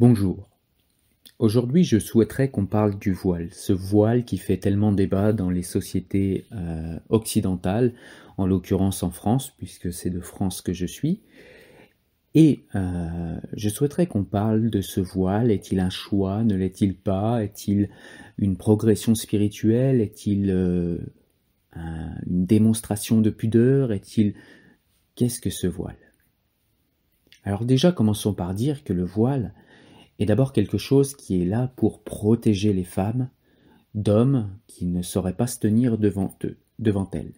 Bonjour. Aujourd'hui, je souhaiterais qu'on parle du voile, ce voile qui fait tellement débat dans les sociétés euh, occidentales, en l'occurrence en France, puisque c'est de France que je suis. Et euh, je souhaiterais qu'on parle de ce voile. Est-il un choix? Ne l'est-il pas? Est-il une progression spirituelle? Est-il euh, un- une démonstration de pudeur? Est-il qu'est-ce que ce voile? Alors déjà, commençons par dire que le voile est d'abord quelque chose qui est là pour protéger les femmes d'hommes qui ne sauraient pas se tenir devant eux, devant elles.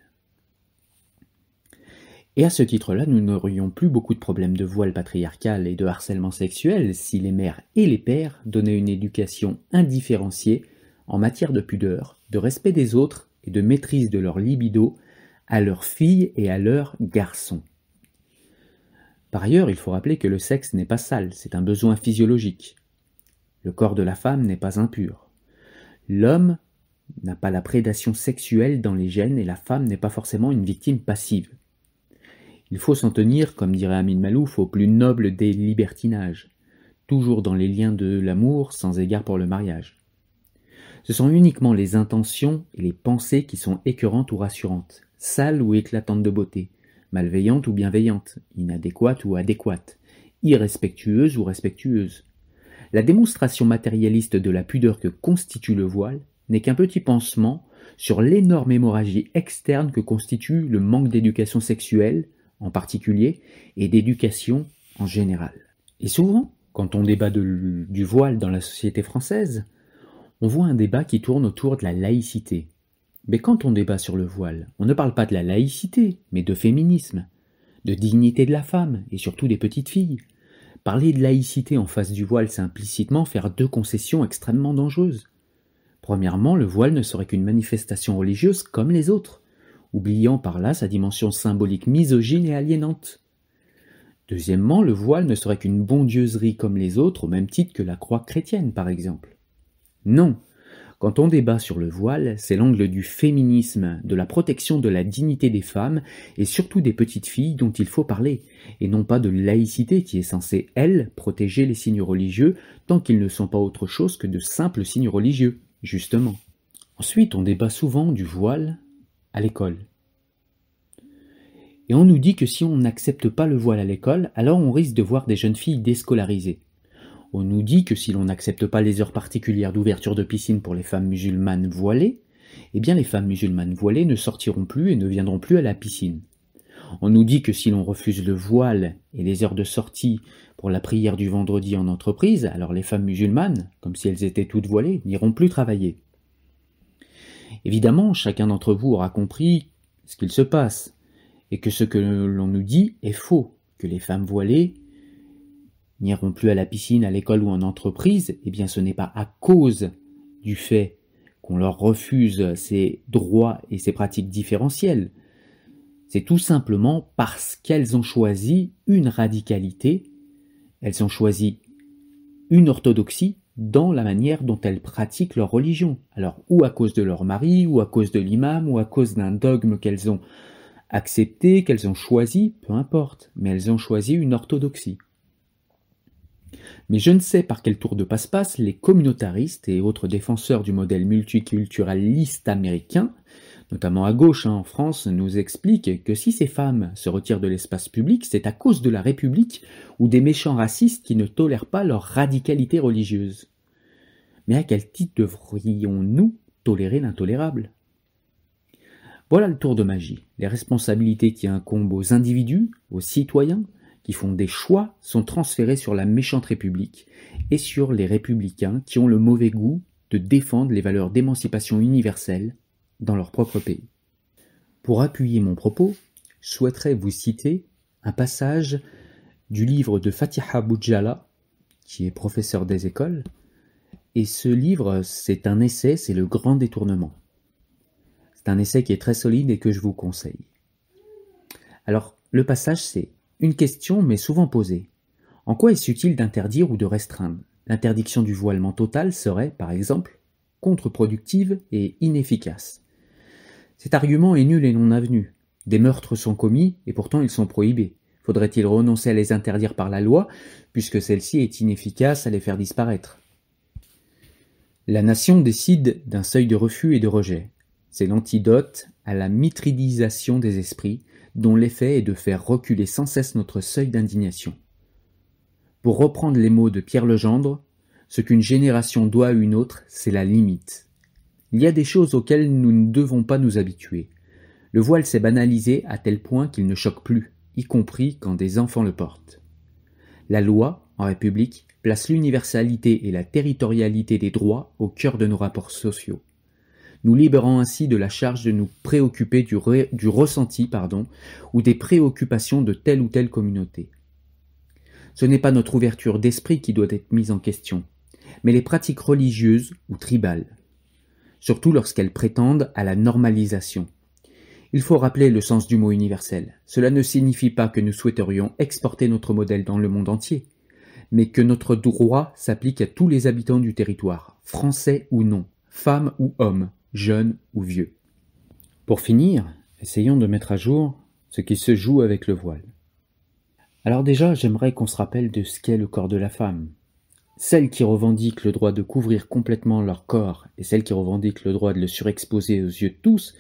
Et à ce titre-là, nous n'aurions plus beaucoup de problèmes de voile patriarcal et de harcèlement sexuel si les mères et les pères donnaient une éducation indifférenciée en matière de pudeur, de respect des autres et de maîtrise de leur libido à leurs filles et à leurs garçons. Par ailleurs, il faut rappeler que le sexe n'est pas sale, c'est un besoin physiologique. Le corps de la femme n'est pas impur. L'homme n'a pas la prédation sexuelle dans les gènes et la femme n'est pas forcément une victime passive. Il faut s'en tenir, comme dirait Amin Malouf, au plus noble des libertinages, toujours dans les liens de l'amour, sans égard pour le mariage. Ce sont uniquement les intentions et les pensées qui sont écœurantes ou rassurantes, sales ou éclatantes de beauté, malveillantes ou bienveillantes, inadéquates ou adéquates, irrespectueuses ou respectueuses. La démonstration matérialiste de la pudeur que constitue le voile n'est qu'un petit pansement sur l'énorme hémorragie externe que constitue le manque d'éducation sexuelle, en particulier, et d'éducation en général. Et souvent, quand on débat du voile dans la société française, on voit un débat qui tourne autour de la laïcité. Mais quand on débat sur le voile, on ne parle pas de la laïcité, mais de féminisme, de dignité de la femme, et surtout des petites filles. Parler de laïcité en face du voile, c'est implicitement faire deux concessions extrêmement dangereuses. Premièrement, le voile ne serait qu'une manifestation religieuse comme les autres, oubliant par là sa dimension symbolique misogyne et aliénante. Deuxièmement, le voile ne serait qu'une bondieuserie comme les autres, au même titre que la croix chrétienne, par exemple. Non. Quand on débat sur le voile, c'est l'angle du féminisme, de la protection de la dignité des femmes et surtout des petites filles dont il faut parler, et non pas de laïcité qui est censée, elle, protéger les signes religieux tant qu'ils ne sont pas autre chose que de simples signes religieux, justement. Ensuite, on débat souvent du voile à l'école. Et on nous dit que si on n'accepte pas le voile à l'école, alors on risque de voir des jeunes filles déscolarisées. On nous dit que si l'on n'accepte pas les heures particulières d'ouverture de piscine pour les femmes musulmanes voilées, eh bien les femmes musulmanes voilées ne sortiront plus et ne viendront plus à la piscine. On nous dit que si l'on refuse le voile et les heures de sortie pour la prière du vendredi en entreprise, alors les femmes musulmanes, comme si elles étaient toutes voilées, n'iront plus travailler. Évidemment, chacun d'entre vous aura compris ce qu'il se passe, et que ce que l'on nous dit est faux, que les femmes voilées n'iront plus à la piscine, à l'école ou en entreprise, eh bien ce n'est pas à cause du fait qu'on leur refuse ces droits et ces pratiques différentielles. C'est tout simplement parce qu'elles ont choisi une radicalité, elles ont choisi une orthodoxie dans la manière dont elles pratiquent leur religion. Alors, ou à cause de leur mari, ou à cause de l'imam, ou à cause d'un dogme qu'elles ont accepté, qu'elles ont choisi, peu importe, mais elles ont choisi une orthodoxie. Mais je ne sais par quel tour de passe-passe les communautaristes et autres défenseurs du modèle multiculturaliste américain, notamment à gauche hein, en France, nous expliquent que si ces femmes se retirent de l'espace public, c'est à cause de la République ou des méchants racistes qui ne tolèrent pas leur radicalité religieuse. Mais à quel titre devrions-nous tolérer l'intolérable? Voilà le tour de magie. Les responsabilités qui incombent aux individus, aux citoyens, qui font des choix sont transférés sur la méchante République et sur les républicains qui ont le mauvais goût de défendre les valeurs d'émancipation universelle dans leur propre pays. Pour appuyer mon propos, je souhaiterais vous citer un passage du livre de Fatiha Boudjala, qui est professeur des écoles, et ce livre, c'est un essai, c'est le grand détournement. C'est un essai qui est très solide et que je vous conseille. Alors, le passage, c'est une question m'est souvent posée. En quoi est-ce utile d'interdire ou de restreindre? L'interdiction du voilement total serait, par exemple, contre-productive et inefficace. Cet argument est nul et non avenu. Des meurtres sont commis et pourtant ils sont prohibés. Faudrait-il renoncer à les interdire par la loi, puisque celle-ci est inefficace à les faire disparaître? La nation décide d'un seuil de refus et de rejet. C'est l'antidote à la mitridisation des esprits, dont l'effet est de faire reculer sans cesse notre seuil d'indignation. Pour reprendre les mots de Pierre Legendre, ce qu'une génération doit à une autre, c'est la limite. Il y a des choses auxquelles nous ne devons pas nous habituer. Le voile s'est banalisé à tel point qu'il ne choque plus, y compris quand des enfants le portent. La loi, en République, place l'universalité et la territorialité des droits au cœur de nos rapports sociaux nous libérant ainsi de la charge de nous préoccuper du, ressenti pardon, ou des préoccupations de telle ou telle communauté. Ce n'est pas notre ouverture d'esprit qui doit être mise en question, mais les pratiques religieuses ou tribales, surtout lorsqu'elles prétendent à la normalisation. Il faut rappeler le sens du mot universel. Cela ne signifie pas que nous souhaiterions exporter notre modèle dans le monde entier, mais que notre droit s'applique à tous les habitants du territoire, français ou non, femmes ou hommes, jeune ou vieux. Pour finir, essayons de mettre à jour ce qui se joue avec le voile. Alors déjà, j'aimerais qu'on se rappelle de ce qu'est le corps de la femme. Celles qui revendiquent le droit de couvrir complètement leur corps et celles qui revendiquent le droit de le surexposer aux yeux de tous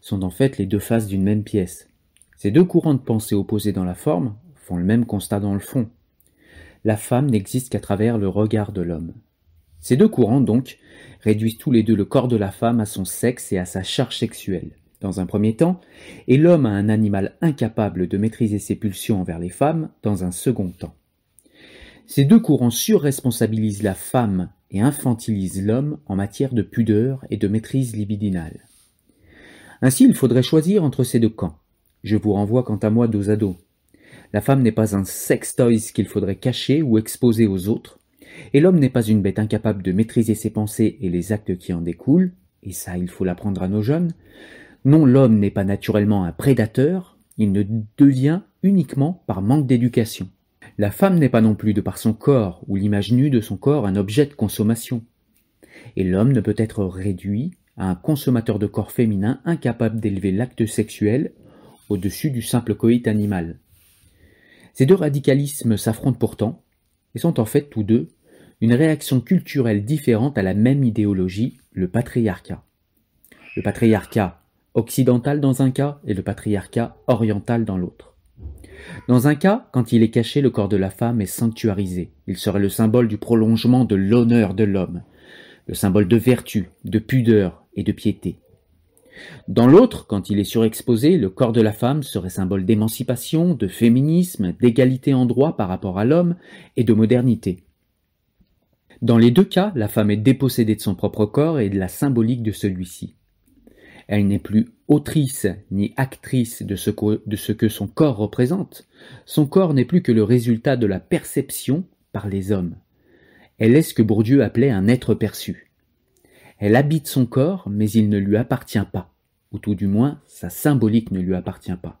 sont en fait les deux faces d'une même pièce. Ces deux courants de pensée opposés dans la forme font le même constat dans le fond. La femme n'existe qu'à travers le regard de l'homme. Ces deux courants, donc, réduisent tous les deux le corps de la femme à son sexe et à sa charge sexuelle, dans un premier temps, et l'homme à un animal incapable de maîtriser ses pulsions envers les femmes, dans un second temps. Ces deux courants surresponsabilisent la femme et infantilisent l'homme en matière de pudeur et de maîtrise libidinale. Ainsi, il faudrait choisir entre ces deux camps. Je vous renvoie quant à moi dos à dos. La femme n'est pas un sex toys qu'il faudrait cacher ou exposer aux autres, et l'homme n'est pas une bête incapable de maîtriser ses pensées et les actes qui en découlent, et ça il faut l'apprendre à nos jeunes. Non, l'homme n'est pas naturellement un prédateur, il ne devient uniquement par manque d'éducation. La femme n'est pas non plus de par son corps ou l'image nue de son corps un objet de consommation. Et l'homme ne peut être réduit à un consommateur de corps féminin incapable d'élever l'acte sexuel au-dessus du simple coït animal. Ces deux radicalismes s'affrontent pourtant, et sont en fait tous deux une réaction culturelle différente à la même idéologie, le patriarcat. Le patriarcat occidental dans un cas et le patriarcat oriental dans l'autre. Dans un cas, quand il est caché, le corps de la femme est sanctuarisé. Il serait le symbole du prolongement de l'honneur de l'homme, le symbole de vertu, de pudeur et de piété. Dans l'autre, quand il est surexposé, le corps de la femme serait symbole d'émancipation, de féminisme, d'égalité en droit par rapport à l'homme et de modernité. Dans les deux cas, la femme est dépossédée de son propre corps et de la symbolique de celui-ci. Elle n'est plus autrice ni actrice de ce, que, son corps représente. Son corps n'est plus que le résultat de la perception par les hommes. Elle est ce que Bourdieu appelait un être perçu. Elle habite son corps, mais il ne lui appartient pas, ou tout du moins sa symbolique ne lui appartient pas.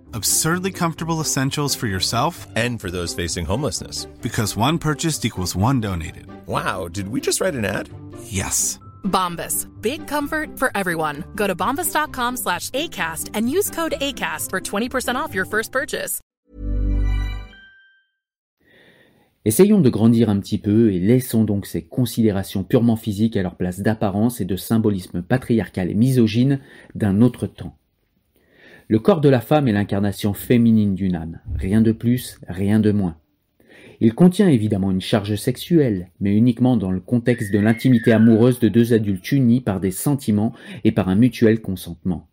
Absurdly comfortable essentials for yourself And for those facing homelessness. because one purchased equals one donated. Wow, did we just write an ad? Yes. Bombas. Big comfort for everyone. Go to bombas.com slash ACAST and use code ACAST for 20% off your first purchase. Essayons de grandir un petit peu et laissons donc ces considérations purement physiques à leur place d'apparence et de symbolisme patriarcal et misogyne d'un autre temps. Le corps de la femme est l'incarnation féminine d'une âme, rien de plus, rien de moins. Il contient évidemment une charge sexuelle, mais uniquement dans le contexte de l'intimité amoureuse de deux adultes unis par des sentiments et par un mutuel consentement.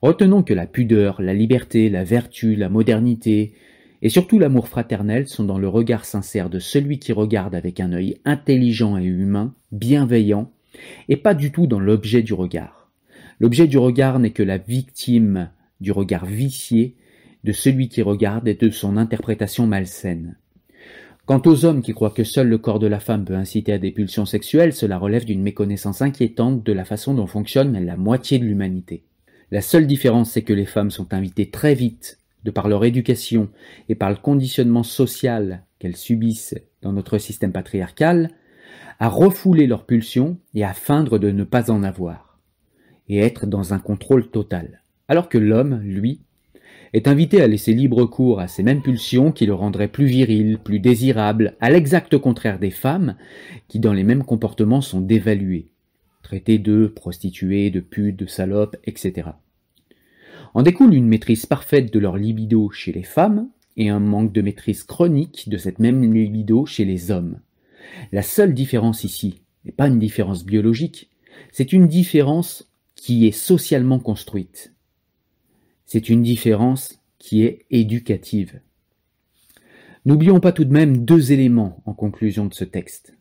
Retenons que la pudeur, la liberté, la vertu, la modernité, et surtout l'amour fraternel sont dans le regard sincère de celui qui regarde avec un œil intelligent et humain, bienveillant, et pas du tout dans l'objet du regard. L'objet du regard n'est que la victime du regard vicié de celui qui regarde et de son interprétation malsaine. Quant aux hommes qui croient que seul le corps de la femme peut inciter à des pulsions sexuelles, cela relève d'une méconnaissance inquiétante de la façon dont fonctionne la moitié de l'humanité. La seule différence, c'est que les femmes sont invitées très vite, de par leur éducation et par le conditionnement social qu'elles subissent dans notre système patriarcal, à refouler leurs pulsions et à feindre de ne pas en avoir, et être dans un contrôle total alors que l'homme, lui, est invité à laisser libre cours à ces mêmes pulsions qui le rendraient plus viril, plus désirable, à l'exact contraire des femmes, qui dans les mêmes comportements sont dévaluées, traitées de prostituées, de putes, de salopes, etc. En découle une maîtrise parfaite de leur libido chez les femmes et un manque de maîtrise chronique de cette même libido chez les hommes. La seule différence ici n'est pas une différence biologique, c'est une différence qui est socialement construite. C'est une différence qui est éducative. N'oublions pas tout de même deux éléments en conclusion de ce texte.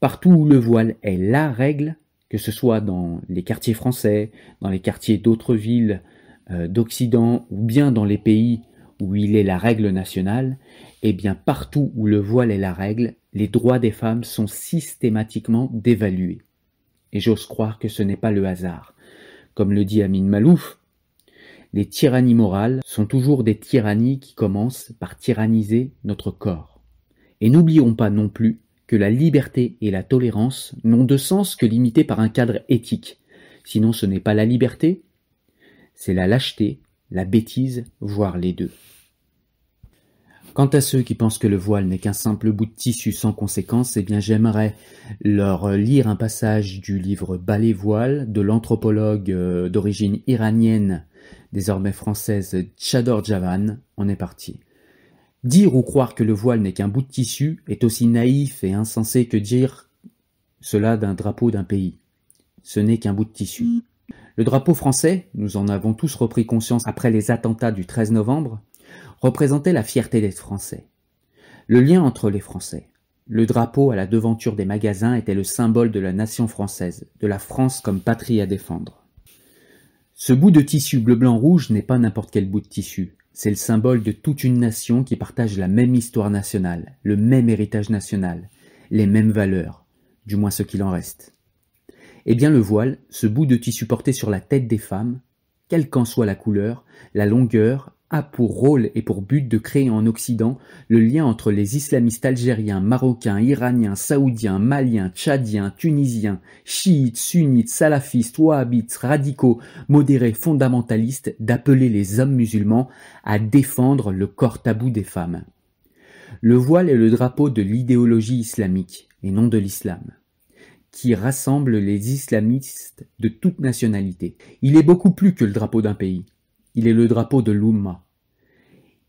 Partout où le voile est la règle, que ce soit dans les quartiers français, dans les quartiers d'autres villes euh, d'Occident ou bien dans les pays où il est la règle nationale, eh bien partout où le voile est la règle, les droits des femmes sont systématiquement dévalués. Et j'ose croire que ce n'est pas le hasard. Comme le dit Amin Malouf, les tyrannies morales sont toujours des tyrannies qui commencent par tyranniser notre corps. Et n'oublions pas non plus que la liberté et la tolérance n'ont de sens que limitées par un cadre éthique. Sinon ce n'est pas la liberté, c'est la lâcheté, la bêtise, voire les deux. Quant à ceux qui pensent que le voile n'est qu'un simple bout de tissu sans conséquence, eh bien j'aimerais leur lire un passage du livre Ballet voile de l'anthropologue euh, d'origine iranienne, désormais française, Chador Javan. On est parti. Dire ou croire que le voile n'est qu'un bout de tissu est aussi naïf et insensé que dire cela d'un drapeau d'un pays. Ce n'est qu'un bout de tissu. Le drapeau français, nous en avons tous repris conscience après les attentats du 13 novembre, représentait la fierté des Français. Le lien entre les Français. Le drapeau à la devanture des magasins était le symbole de la nation française, de la France comme patrie à défendre. Ce bout de tissu bleu-blanc-rouge n'est pas n'importe quel bout de tissu. C'est le symbole de toute une nation qui partage la même histoire nationale, le même héritage national, les mêmes valeurs, du moins ce qu'il en reste. Eh bien le voile, ce bout de tissu porté sur la tête des femmes, quelle qu'en soit la couleur, la longueur, a pour rôle et pour but de créer en Occident le lien entre les islamistes algériens, marocains, iraniens, saoudiens, maliens, tchadiens, tunisiens, chiites, sunnites, salafistes, wahhabites, radicaux, modérés, fondamentalistes, d'appeler les hommes musulmans à défendre le corps tabou des femmes. Le voile est le drapeau de l'idéologie islamique, et non de l'islam qui rassemble les islamistes de toute nationalité. Il est beaucoup plus que le drapeau d'un pays. Il est le drapeau de l'Oumma.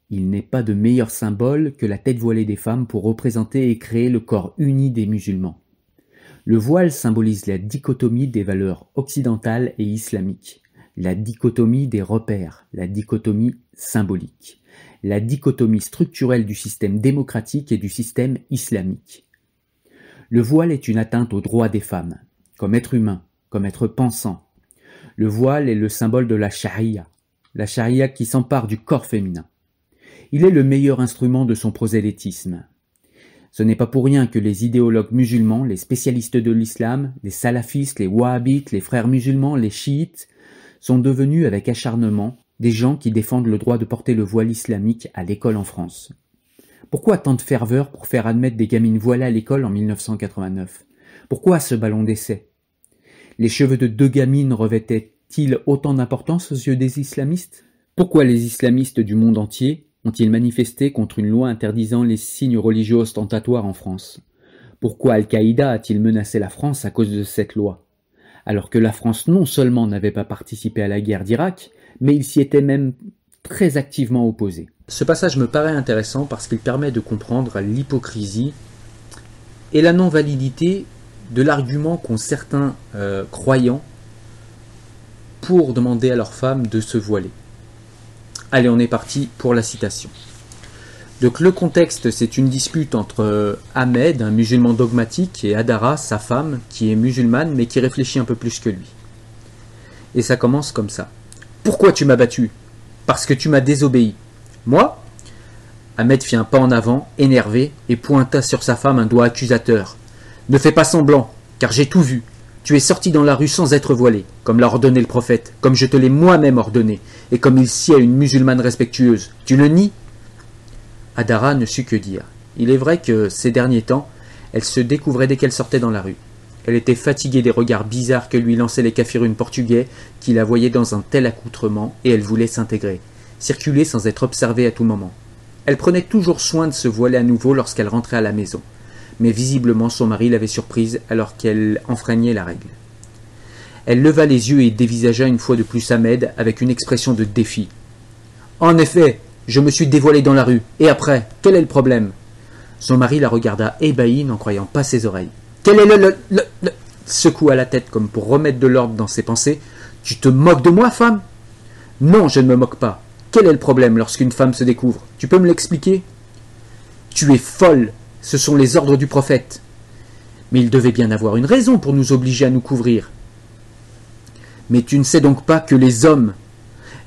Il n'est pas de meilleur symbole que la tête voilée des femmes pour représenter et créer le corps uni des musulmans. Le voile symbolise la dichotomie des valeurs occidentales et islamiques, la dichotomie des repères, la dichotomie symbolique, la dichotomie structurelle du système démocratique et du système islamique. Le voile est une atteinte aux droits des femmes, comme être humain, comme être pensant. Le voile est le symbole de la charia, la charia qui s'empare du corps féminin. Il est le meilleur instrument de son prosélytisme. Ce n'est pas pour rien que les idéologues musulmans, les spécialistes de l'islam, les salafistes, les wahhabites, les frères musulmans, les chiites, sont devenus avec acharnement des gens qui défendent le droit de porter le voile islamique à l'école en France. Pourquoi tant de ferveur pour faire admettre des gamines voilées à l'école en 1989 Pourquoi ce ballon d'essai? Les cheveux de deux gamines autant d'importance aux yeux des islamistes? Pourquoi les islamistes du monde entier ont-ils manifesté contre une loi interdisant les signes religieux ostentatoires en France? Pourquoi Al-Qaïda a-t-il menacé la France à cause de cette loi? Alors que la France non seulement n'avait pas participé à la guerre d'Irak, mais il s'y était même très activement opposé. Ce passage me paraît intéressant parce qu'il permet de comprendre l'hypocrisie et la non-validité de l'argument qu'ont certains euh, croyants pour demander à leurs femmes de se voiler. Allez, on est parti pour la citation. Donc le contexte, c'est une dispute entre euh, Ahmed, un musulman dogmatique, et Adara, sa femme, qui est musulmane mais qui réfléchit un peu plus que lui. Et ça commence comme ça. Pourquoi tu m'as battu? Parce que tu m'as désobéi. Moi Ahmed fit un pas en avant, énervé, et pointa sur sa femme un doigt accusateur. Ne fais pas semblant, car j'ai tout vu. Tu es sorti dans la rue sans être voilé, comme l'a ordonné le prophète, comme je te l'ai moi-même ordonné, et comme il sied à une musulmane respectueuse. Tu le nies? Adara ne sut que dire. Il est vrai que, ces derniers temps, elle se découvrait dès qu'elle sortait dans la rue. Elle était fatiguée des regards bizarres que lui lançaient les kafirunes portugais, qui la voyaient dans un tel accoutrement, et elle voulait s'intégrer, circuler sans être observée à tout moment. Elle prenait toujours soin de se voiler à nouveau lorsqu'elle rentrait à la maison mais visiblement son mari l'avait surprise alors qu'elle enfreignait la règle. Elle leva les yeux et dévisagea une fois de plus Ahmed avec une expression de défi. En effet, je me suis dévoilé dans la rue. Et après, quel est le problème? Son mari la regarda ébahi, n'en croyant pas ses oreilles. Quel est le, le, le, le secoua la tête comme pour remettre de l'ordre dans ses pensées. Tu te moques de moi, femme? Non, je ne me moque pas. Quel est le problème lorsqu'une femme se découvre? Tu peux me l'expliquer? Tu es folle, ce sont les ordres du prophète. Mais il devait bien avoir une raison pour nous obliger à nous couvrir. Mais tu ne sais donc pas que les hommes,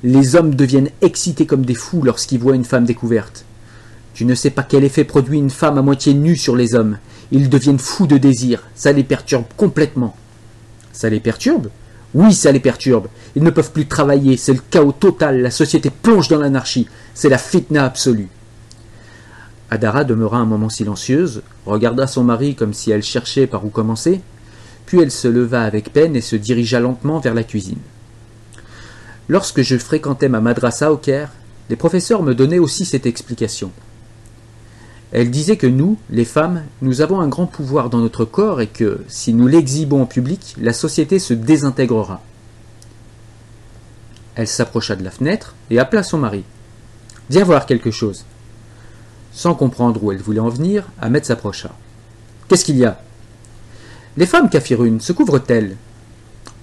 les hommes deviennent excités comme des fous lorsqu'ils voient une femme découverte. Tu ne sais pas quel effet produit une femme à moitié nue sur les hommes. Ils deviennent fous de désir. Ça les perturbe complètement. Ça les perturbe? Oui, ça les perturbe. Ils ne peuvent plus travailler. C'est le chaos total. La société plonge dans l'anarchie. C'est la fitna absolue. Adara demeura un moment silencieuse, regarda son mari comme si elle cherchait par où commencer, puis elle se leva avec peine et se dirigea lentement vers la cuisine. Lorsque je fréquentais ma madrasa au Caire, les professeurs me donnaient aussi cette explication. Elle disait que nous, les femmes, nous avons un grand pouvoir dans notre corps et que, si nous l'exhibons en public, la société se désintégrera. Elle s'approcha de la fenêtre et appela son mari. Viens voir quelque chose. Sans comprendre où elle voulait en venir, Ahmed s'approcha. Qu'est-ce qu'il y a? Les femmes, Kafirun, se couvrent-elles?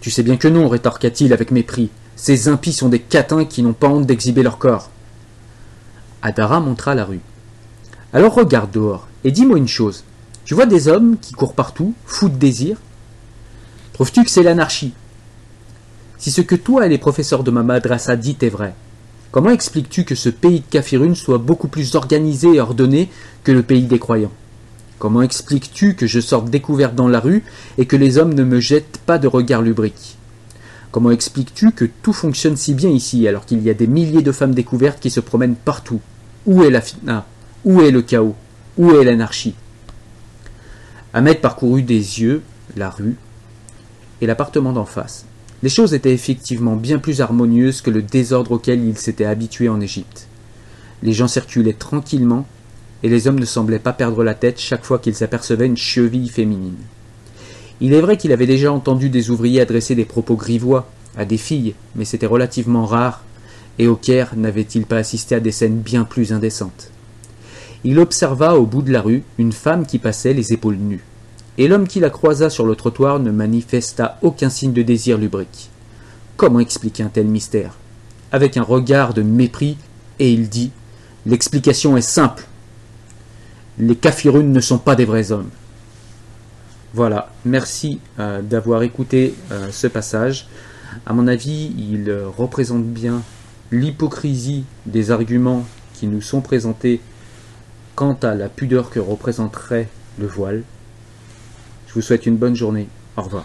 Tu sais bien que non, rétorqua-t-il avec mépris. Ces impies sont des catins qui n'ont pas honte d'exhiber leur corps. Adara montra la rue. Alors regarde dehors et dis-moi une chose. Tu vois des hommes qui courent partout, fous de désir? Trouves-tu que c'est l'anarchie? Si ce que toi et les professeurs de ma madrasa dites est vrai, Comment expliques-tu que ce pays de Kafirun soit beaucoup plus organisé et ordonné que le pays des croyants? Comment expliques-tu que je sorte découverte dans la rue et que les hommes ne me jettent pas de regard lubrique Comment expliques-tu que tout fonctionne si bien ici alors qu'il y a des milliers de femmes découvertes qui se promènent partout? Où est la fitna? Où est le chaos? Où est l'anarchie? Ahmed parcourut des yeux la rue et l'appartement d'en face. Les choses étaient effectivement bien plus harmonieuses que le désordre auquel il s'était habitué en Égypte. Les gens circulaient tranquillement, et les hommes ne semblaient pas perdre la tête chaque fois qu'ils apercevaient une cheville féminine. Il est vrai qu'il avait déjà entendu des ouvriers adresser des propos grivois à des filles, mais c'était relativement rare, Et au Caire n'avait-il pas assisté à des scènes bien plus indécentes Il observa au bout de la rue une femme qui passait les épaules nues. Et l'homme qui la croisa sur le trottoir ne manifesta aucun signe de désir lubrique. Comment expliquer un tel mystère? Avec un regard de mépris, et il dit L'explication est simple. Les kafirunes ne sont pas des vrais hommes. Voilà, merci euh, d'avoir écouté euh, ce passage. À mon avis, il euh, représente bien l'hypocrisie des arguments qui nous sont présentés quant à la pudeur que représenterait le voile. Vous souhaite une bonne journée. Au revoir.